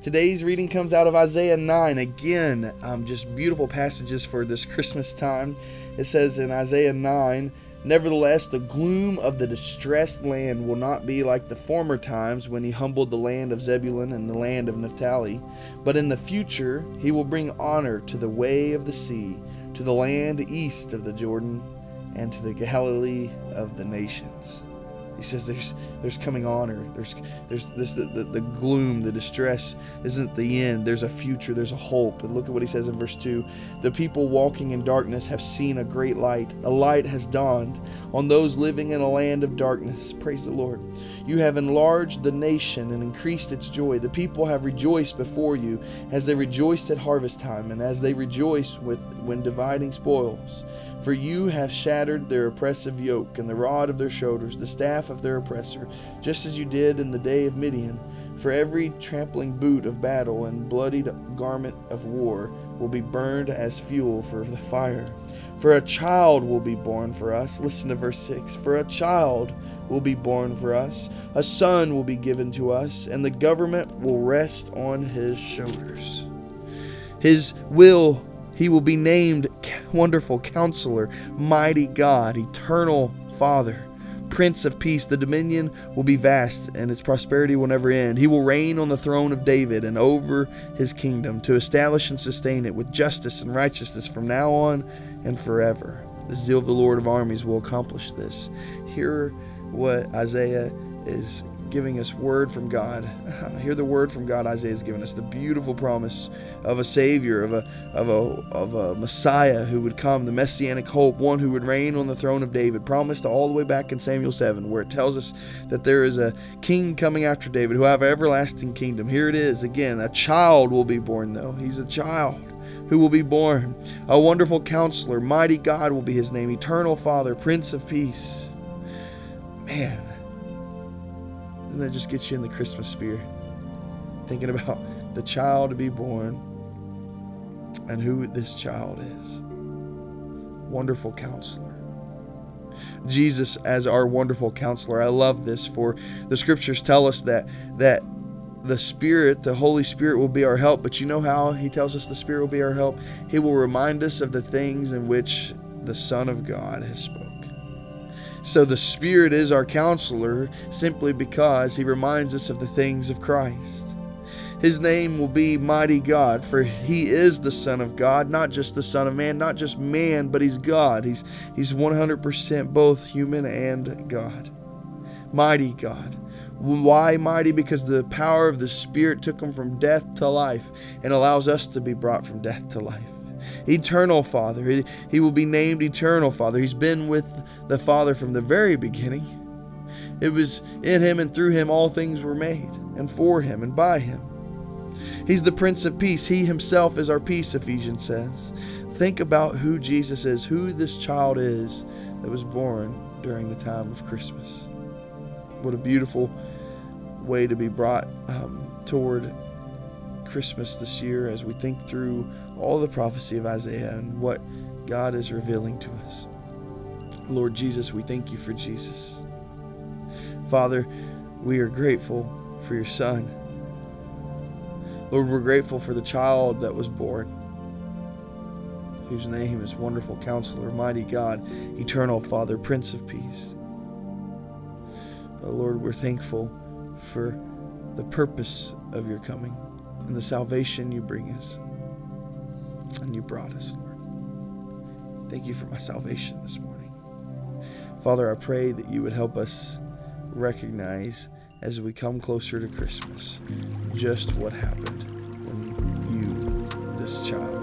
Today's reading comes out of Isaiah 9. Again, um, just beautiful passages for this Christmas time. It says in Isaiah 9, Nevertheless, the gloom of the distressed land will not be like the former times when he humbled the land of Zebulun and the land of Naphtali, but in the future he will bring honor to the way of the sea, to the land east of the Jordan, and to the Galilee of the nations. He says there's there's coming honor. There's there's this the, the, the, gloom, the distress isn't the end. There's a future, there's a hope. And look at what he says in verse 2. The people walking in darkness have seen a great light. A light has dawned on those living in a land of darkness. Praise the Lord. You have enlarged the nation and increased its joy. The people have rejoiced before you as they rejoiced at harvest time and as they rejoice with when dividing spoils. For you have shattered their oppressive yoke and the rod of their shoulders, the staff of their oppressor, just as you did in the day of Midian. For every trampling boot of battle and bloodied garment of war will be burned as fuel for the fire. For a child will be born for us. Listen to verse 6. For a child will be born for us, a son will be given to us, and the government will rest on his shoulders. His will he will be named Wonderful Counselor, Mighty God, Eternal Father, Prince of Peace. The dominion will be vast and its prosperity will never end. He will reign on the throne of David and over his kingdom to establish and sustain it with justice and righteousness from now on and forever. The zeal of the Lord of armies will accomplish this. Hear what Isaiah is giving us word from God. Hear the word from God Isaiah has given us the beautiful promise of a Savior, of a, of, a, of a Messiah who would come, the Messianic hope, one who would reign on the throne of David, promised all the way back in Samuel 7, where it tells us that there is a king coming after David who have everlasting kingdom. Here it is again. A child will be born, though. He's a child who will be born. A wonderful counselor, mighty God will be his name, eternal Father, Prince of Peace. Man, and that just gets you in the Christmas spirit. Thinking about the child to be born and who this child is. Wonderful counselor. Jesus as our wonderful counselor. I love this for the scriptures tell us that that the Spirit, the Holy Spirit will be our help, but you know how he tells us the Spirit will be our help? He will remind us of the things in which the Son of God has spoken. So the Spirit is our counselor simply because he reminds us of the things of Christ. His name will be Mighty God, for he is the Son of God, not just the Son of Man, not just man, but he's God. He's, he's 100% both human and God. Mighty God. Why mighty? Because the power of the Spirit took him from death to life and allows us to be brought from death to life. Eternal Father. He, he will be named Eternal Father. He's been with the Father from the very beginning. It was in him and through him all things were made, and for him and by him. He's the Prince of Peace. He himself is our peace, Ephesians says. Think about who Jesus is, who this child is that was born during the time of Christmas. What a beautiful way to be brought um, toward Christmas this year as we think through all the prophecy of Isaiah and what God is revealing to us. Lord Jesus, we thank you for Jesus. Father, we are grateful for your Son. Lord, we're grateful for the child that was born, whose name is Wonderful Counselor, Mighty God, Eternal Father, Prince of Peace. Oh, Lord, we're thankful for the purpose of your coming and the salvation you bring us and you brought us, Lord. Thank you for my salvation this morning. Father, I pray that you would help us recognize as we come closer to Christmas just what happened when you, this child,